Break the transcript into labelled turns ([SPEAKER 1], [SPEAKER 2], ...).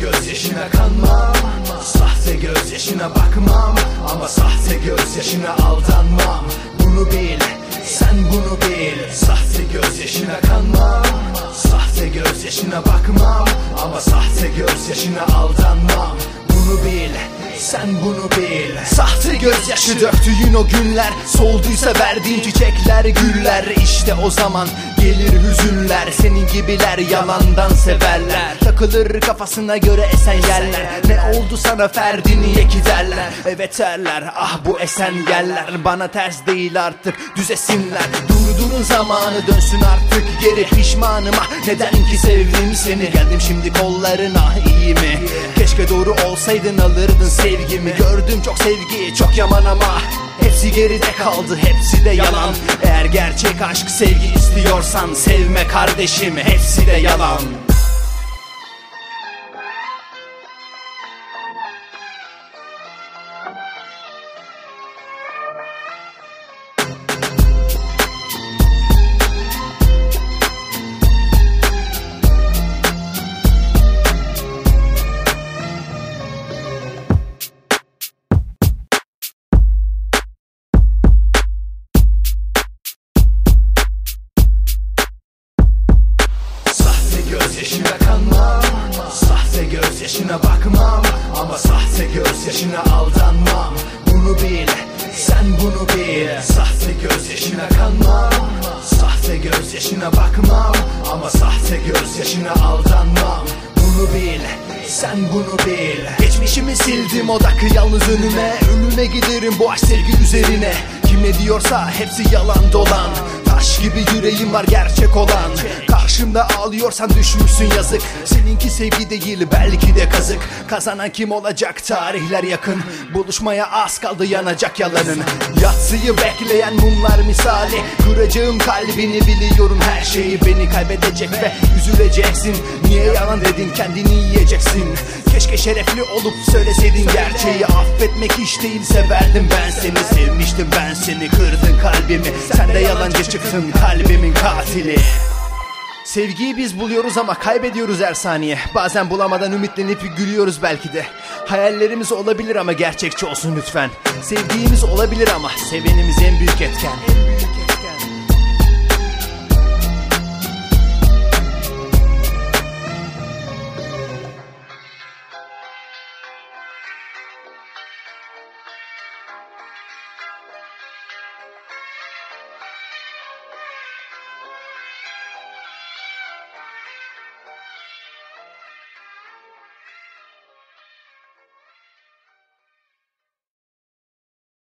[SPEAKER 1] gözyaşına kanmam. Sahte gözyaşına bakmam. Ama sahte gözyaşına aldanmam. Bunu bil sen bunu bil. Sahte gözyaşına kanmam. Sahte gözyaşına bakmam. Ama sahte gözyaşına aldanmam. Bunu bil sen bunu bil. Sahte gözyaşı döktüğün o günler Solduysa verdiğin çiçekler güller. İşte o zaman gelir hüzünler Senin gibiler yalandan severler. Takılır kafasına göre esen yerler. Ne oldu sana Ferdi niye ki derler Evet derler ah bu esen yerler. Bana ters değil artık düzesinler Durdurun zamanı dönsün artık Geri. Pişmanım ah neden ki sevdim seni? Geldim şimdi kollarına iyi mi? Keşke doğru olsaydın alırdın sevgimi. Gördüm çok sevgi çok yaman ama Hepsi geride kaldı hepsi de yalan. Eğer gerçek aşk sevgi istiyorsan Sevme kardeşim hepsi de yalan gözyaşına kanmam Sahte gözyaşına bakmam Ama sahte gözyaşına aldanmam Bunu bil sen bunu bil. Sahte gözyaşına kanmam Sahte gözyaşına bakmam Ama sahte gözyaşına aldanmam Bunu bil sen bunu bil. Geçmişimi sildim odakı yalnız önüme. Ölüme giderim bu aşk sevgi üzerine Kim ne diyorsa hepsi yalan dolan. Taş gibi yüreğim var gerçek olan. Karşımda ağlıyorsan düşmüşsün yazık. Seninki sevgi değil belki de kazık. Kazanan kim olacak? Tarihler yakın. Buluşmaya az kaldı yanacak yalanın. Yatsıyı bekleyen mumlar misali. Kıracağım kalbini biliyorum her şeyi Beni kaybedecek ve üzüleceksin. Niye yalan dedin kendini yiyeceksin? Keşke şerefli olup söyleseydin gerçeği. Affetmek hiç değil severdim ben seni Sevmiştim ben seni kırdın kalbimi Sen de yalancı çıktın kalbimin katili Sevgiyi biz buluyoruz ama kaybediyoruz her saniye. Bazen bulamadan ümitlenip gülüyoruz belki de. Hayallerimiz olabilir ama gerçekçi olsun lütfen. Sevdiğimiz olabilir ama sevenimiz en büyük etken.